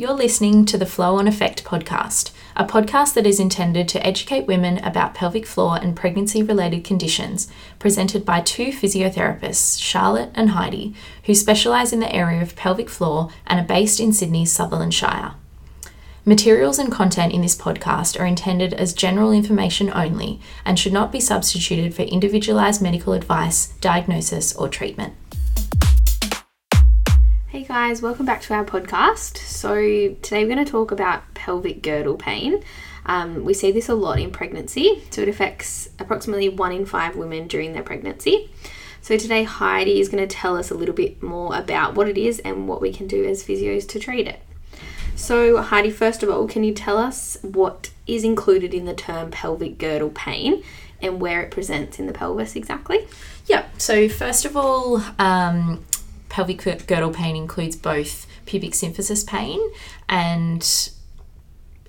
You're listening to the Flow on Effect podcast, a podcast that is intended to educate women about pelvic floor and pregnancy related conditions, presented by two physiotherapists, Charlotte and Heidi, who specialise in the area of pelvic floor and are based in Sydney's Sutherland Shire. Materials and content in this podcast are intended as general information only and should not be substituted for individualised medical advice, diagnosis, or treatment. Hey guys, welcome back to our podcast. So, today we're going to talk about pelvic girdle pain. Um, we see this a lot in pregnancy, so it affects approximately one in five women during their pregnancy. So, today Heidi is going to tell us a little bit more about what it is and what we can do as physios to treat it. So, Heidi, first of all, can you tell us what is included in the term pelvic girdle pain and where it presents in the pelvis exactly? Yeah, so first of all, um, pelvic girdle pain includes both pubic symphysis pain and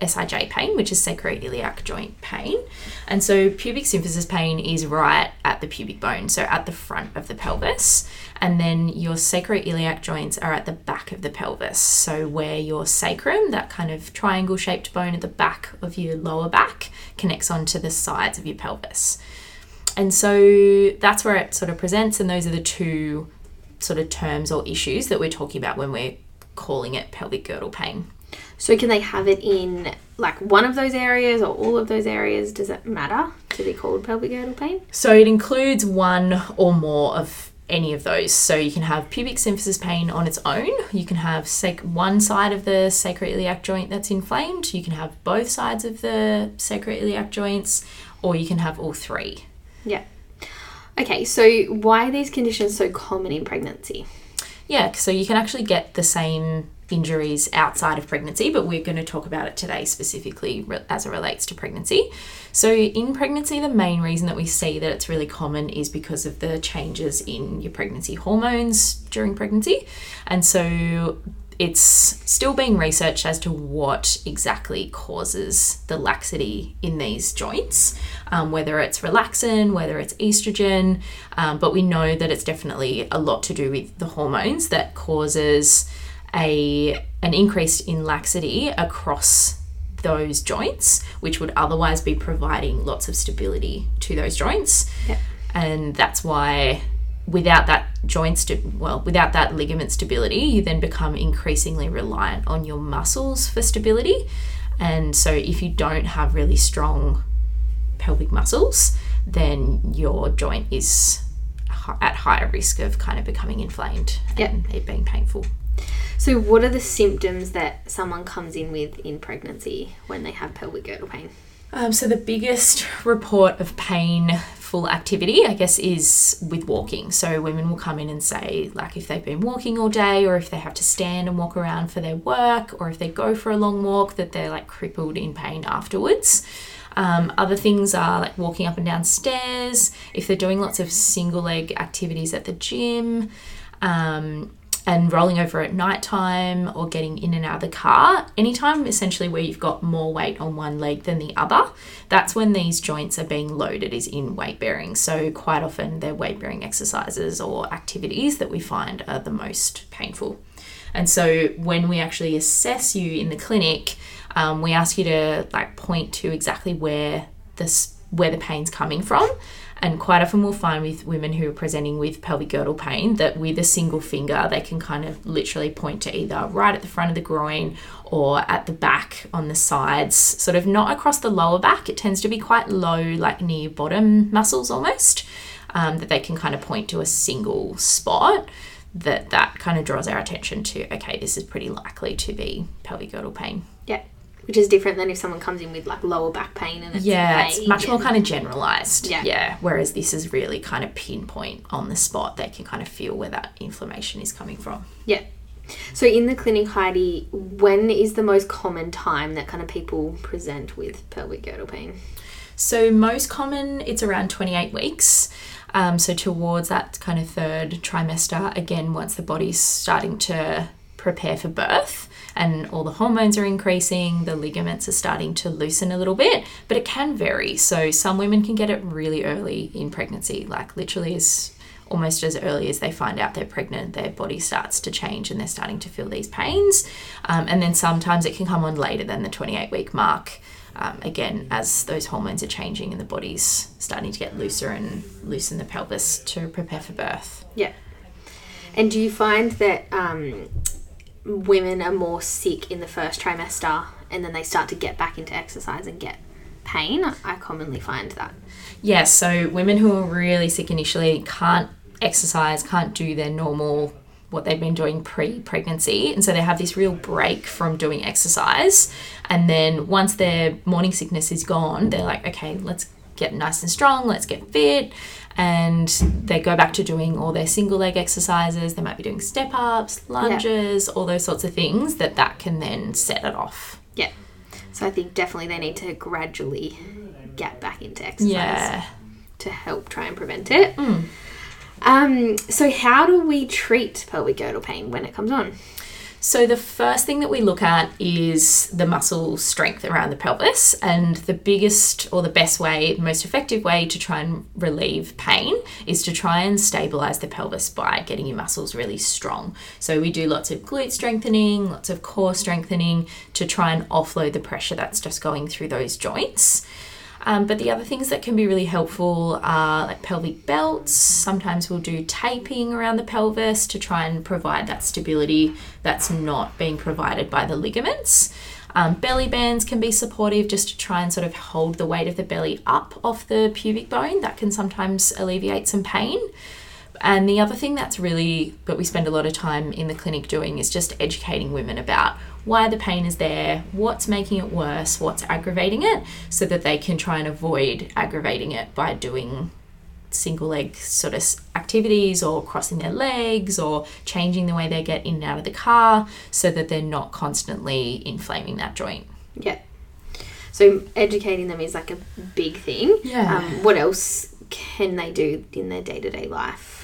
SIJ pain, which is sacroiliac joint pain. And so pubic symphysis pain is right at the pubic bone, so at the front of the pelvis. And then your sacroiliac joints are at the back of the pelvis. So where your sacrum, that kind of triangle shaped bone at the back of your lower back, connects onto the sides of your pelvis. And so that's where it sort of presents, and those are the two sort of terms or issues that we're talking about when we're calling it pelvic girdle pain. So, can they have it in like one of those areas or all of those areas? Does it matter to be called pelvic girdle pain? So, it includes one or more of any of those. So, you can have pubic symphysis pain on its own. You can have sac- one side of the sacroiliac joint that's inflamed. You can have both sides of the sacroiliac joints, or you can have all three. Yeah. Okay, so why are these conditions so common in pregnancy? Yeah, so you can actually get the same injuries outside of pregnancy, but we're going to talk about it today specifically as it relates to pregnancy. So, in pregnancy, the main reason that we see that it's really common is because of the changes in your pregnancy hormones during pregnancy. And so, it's still being researched as to what exactly causes the laxity in these joints, um, whether it's relaxin, whether it's estrogen, um, but we know that it's definitely a lot to do with the hormones that causes a an increase in laxity across those joints, which would otherwise be providing lots of stability to those joints. Yep. And that's why without that joint st- well without that ligament stability you then become increasingly reliant on your muscles for stability. And so if you don't have really strong pelvic muscles then your joint is at higher risk of kind of becoming inflamed yep. and it being painful. So what are the symptoms that someone comes in with in pregnancy when they have pelvic girdle pain um, so the biggest report of pain full activity, I guess, is with walking. So women will come in and say, like, if they've been walking all day, or if they have to stand and walk around for their work, or if they go for a long walk, that they're like crippled in pain afterwards. Um, other things are like walking up and down stairs, if they're doing lots of single leg activities at the gym. Um, and rolling over at night time or getting in and out of the car, anytime essentially where you've got more weight on one leg than the other, that's when these joints are being loaded is in weight bearing. So quite often they're weight bearing exercises or activities that we find are the most painful. And so when we actually assess you in the clinic, um, we ask you to like point to exactly where this where the pain's coming from and quite often we'll find with women who are presenting with pelvic girdle pain that with a single finger, they can kind of literally point to either right at the front of the groin or at the back on the sides, sort of not across the lower back. It tends to be quite low, like near bottom muscles almost, um, that they can kind of point to a single spot that that kind of draws our attention to okay this is pretty likely to be pelvic girdle pain yeah which is different than if someone comes in with like lower back pain and it's yeah it's much more kind of generalized. Yeah. yeah. Whereas this is really kind of pinpoint on the spot. They can kind of feel where that inflammation is coming from. Yeah. So in the clinic heidi when is the most common time that kind of people present with pelvic girdle pain? So most common it's around 28 weeks. Um, so towards that kind of third trimester again once the body's starting to prepare for birth and all the hormones are increasing, the ligaments are starting to loosen a little bit, but it can vary. So some women can get it really early in pregnancy, like literally as almost as early as they find out they're pregnant, their body starts to change and they're starting to feel these pains. Um, and then sometimes it can come on later than the 28 week mark. Um, again, as those hormones are changing and the body's starting to get looser and loosen the pelvis to prepare for birth. Yeah. And do you find that um, women are more sick in the first trimester and then they start to get back into exercise and get pain? I commonly find that. Yeah, so women who are really sick initially can't exercise, can't do their normal what they've been doing pre pregnancy. And so they have this real break from doing exercise. And then once their morning sickness is gone, they're like, okay, let's get nice and strong, let's get fit. And they go back to doing all their single leg exercises. They might be doing step ups, lunges, yeah. all those sorts of things that that can then set it off. Yeah. So I think definitely they need to gradually get back into exercise yeah. to help try and prevent it. Mm. Um, so, how do we treat pelvic girdle pain when it comes on? So, the first thing that we look at is the muscle strength around the pelvis. And the biggest or the best way, most effective way to try and relieve pain is to try and stabilize the pelvis by getting your muscles really strong. So, we do lots of glute strengthening, lots of core strengthening to try and offload the pressure that's just going through those joints. Um, but the other things that can be really helpful are like pelvic belts. Sometimes we'll do taping around the pelvis to try and provide that stability that's not being provided by the ligaments. Um, belly bands can be supportive just to try and sort of hold the weight of the belly up off the pubic bone. That can sometimes alleviate some pain. And the other thing that's really, that we spend a lot of time in the clinic doing is just educating women about why the pain is there, what's making it worse, what's aggravating it, so that they can try and avoid aggravating it by doing single leg sort of activities or crossing their legs or changing the way they get in and out of the car so that they're not constantly inflaming that joint. Yeah. So educating them is like a big thing. Yeah. Um, what else can they do in their day to day life?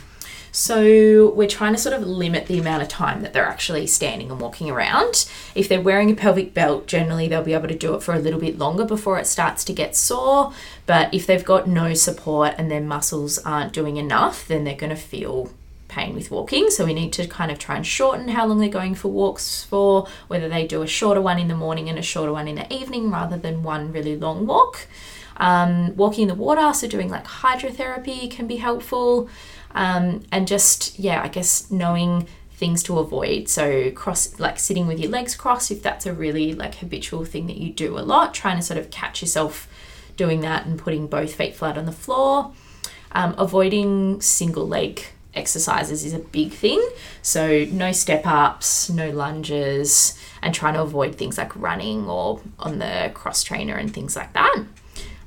So we're trying to sort of limit the amount of time that they're actually standing and walking around. If they're wearing a pelvic belt, generally they'll be able to do it for a little bit longer before it starts to get sore. But if they've got no support and their muscles aren't doing enough, then they're going to feel pain with walking. So we need to kind of try and shorten how long they're going for walks for, whether they do a shorter one in the morning and a shorter one in the evening rather than one really long walk. Um, walking in the water, so doing like hydrotherapy can be helpful. Um, and just, yeah, I guess knowing things to avoid. So cross like sitting with your legs crossed if that's a really like habitual thing that you do a lot, trying to sort of catch yourself doing that and putting both feet flat on the floor. Um, avoiding single leg exercises is a big thing. So no step ups, no lunges, and trying to avoid things like running or on the cross trainer and things like that.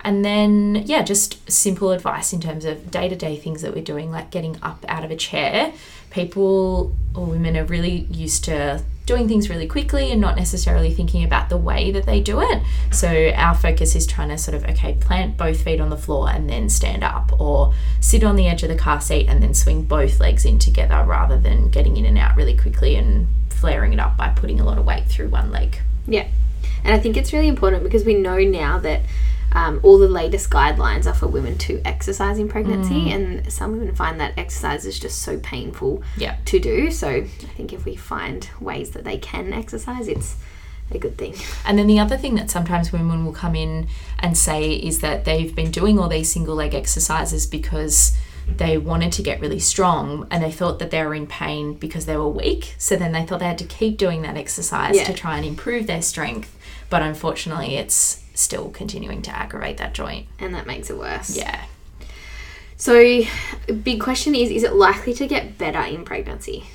And then, yeah, just simple advice in terms of day to day things that we're doing, like getting up out of a chair. People or women are really used to doing things really quickly and not necessarily thinking about the way that they do it. So, our focus is trying to sort of, okay, plant both feet on the floor and then stand up, or sit on the edge of the car seat and then swing both legs in together rather than getting in and out really quickly and flaring it up by putting a lot of weight through one leg. Yeah. And I think it's really important because we know now that um, all the latest guidelines are for women to exercise in pregnancy, mm. and some women find that exercise is just so painful yeah. to do. So I think if we find ways that they can exercise, it's a good thing. And then the other thing that sometimes women will come in and say is that they've been doing all these single leg exercises because they wanted to get really strong and they thought that they were in pain because they were weak. So then they thought they had to keep doing that exercise yeah. to try and improve their strength. But unfortunately, it's still continuing to aggravate that joint. And that makes it worse. Yeah. So, big question is is it likely to get better in pregnancy?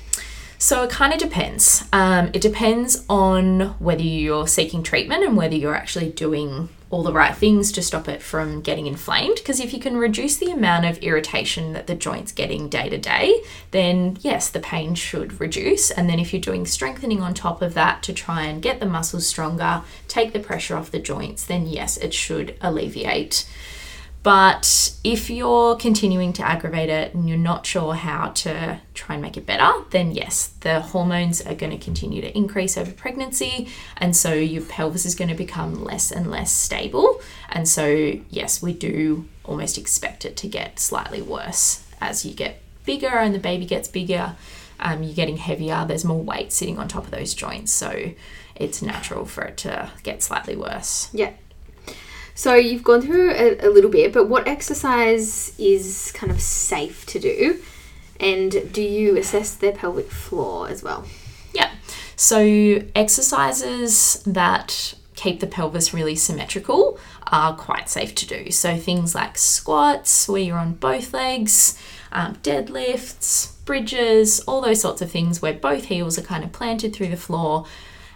So it kind of depends. Um, it depends on whether you're seeking treatment and whether you're actually doing all the right things to stop it from getting inflamed. Because if you can reduce the amount of irritation that the joint's getting day to day, then yes, the pain should reduce. And then if you're doing strengthening on top of that to try and get the muscles stronger, take the pressure off the joints, then yes, it should alleviate but if you're continuing to aggravate it and you're not sure how to try and make it better, then yes, the hormones are going to continue to increase over pregnancy. And so your pelvis is going to become less and less stable. And so, yes, we do almost expect it to get slightly worse as you get bigger and the baby gets bigger, um, you're getting heavier, there's more weight sitting on top of those joints. So it's natural for it to get slightly worse. Yeah. So you've gone through a, a little bit, but what exercise is kind of safe to do? And do you assess their pelvic floor as well? Yeah. So exercises that keep the pelvis really symmetrical are quite safe to do. So things like squats, where you're on both legs, um, deadlifts, bridges, all those sorts of things where both heels are kind of planted through the floor.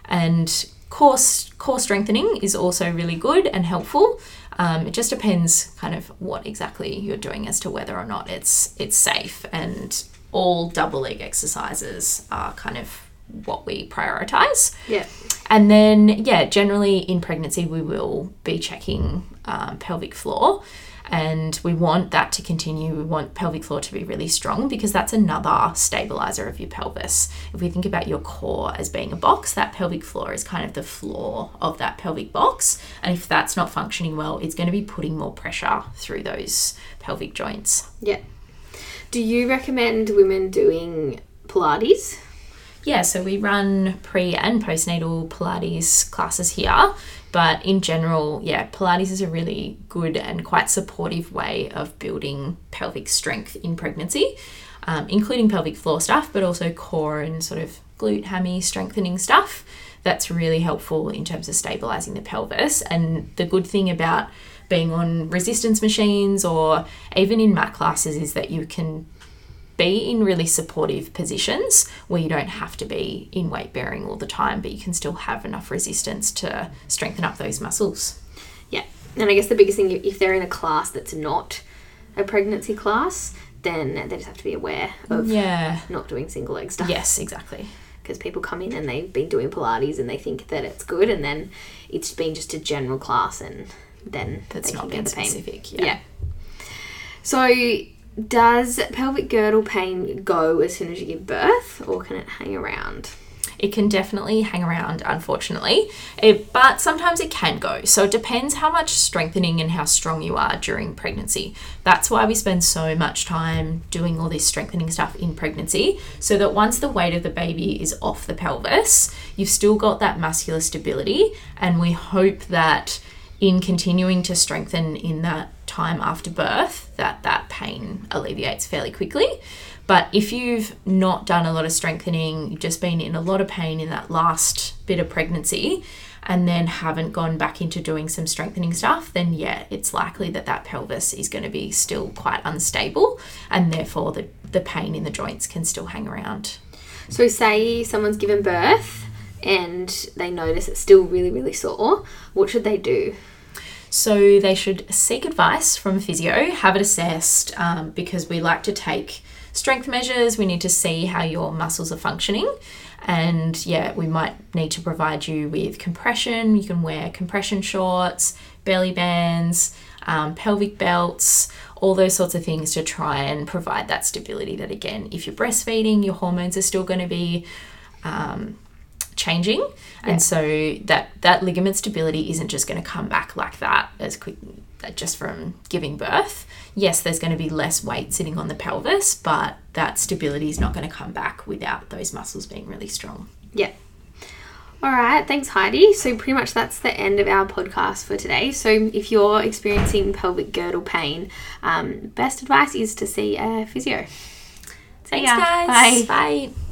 And core, core strengthening is also really good and helpful. Um, it just depends kind of what exactly you're doing as to whether or not it's it's safe and all double leg exercises are kind of what we prioritize. Yeah. And then, yeah, generally in pregnancy, we will be checking um, pelvic floor and we want that to continue. We want pelvic floor to be really strong because that's another stabilizer of your pelvis. If we think about your core as being a box, that pelvic floor is kind of the floor of that pelvic box. And if that's not functioning well, it's going to be putting more pressure through those pelvic joints. Yeah. Do you recommend women doing Pilates? Yeah, so we run pre and postnatal Pilates classes here. But in general, yeah, Pilates is a really good and quite supportive way of building pelvic strength in pregnancy, um, including pelvic floor stuff, but also core and sort of glute hammy strengthening stuff. That's really helpful in terms of stabilizing the pelvis. And the good thing about being on resistance machines or even in mat classes is that you can be in really supportive positions where you don't have to be in weight bearing all the time, but you can still have enough resistance to strengthen up those muscles. Yeah. And I guess the biggest thing, if they're in a class that's not a pregnancy class, then they just have to be aware of Yeah. not doing single leg stuff. Yes, exactly. Because people come in and they've been doing Pilates and they think that it's good, and then it's been just a general class, and then That's they not can get the pain. specific. Yeah. Yeah. So, does pelvic girdle pain go as soon as you give birth, or can it hang around? It can definitely hang around, unfortunately, it, but sometimes it can go. So it depends how much strengthening and how strong you are during pregnancy. That's why we spend so much time doing all this strengthening stuff in pregnancy, so that once the weight of the baby is off the pelvis, you've still got that muscular stability, and we hope that in continuing to strengthen in that time after birth that that pain alleviates fairly quickly but if you've not done a lot of strengthening you've just been in a lot of pain in that last bit of pregnancy and then haven't gone back into doing some strengthening stuff then yeah it's likely that that pelvis is going to be still quite unstable and therefore the, the pain in the joints can still hang around So, say someone's given birth and they notice it's still really, really sore. What should they do? So they should seek advice from a physio, have it assessed, um, because we like to take strength measures. We need to see how your muscles are functioning. And yeah, we might need to provide you with compression. You can wear compression shorts, belly bands, um, pelvic belts, all those sorts of things to try and provide that stability. That again, if you're breastfeeding, your hormones are still going to be um, changing and so that that ligament stability isn't just going to come back like that as quick just from giving birth yes there's going to be less weight sitting on the pelvis but that stability is not going to come back without those muscles being really strong Yeah. All right, thanks, Heidi. So, pretty much that's the end of our podcast for today. So, if you're experiencing pelvic girdle pain, um, best advice is to see a physio. thanks guys Bye. bye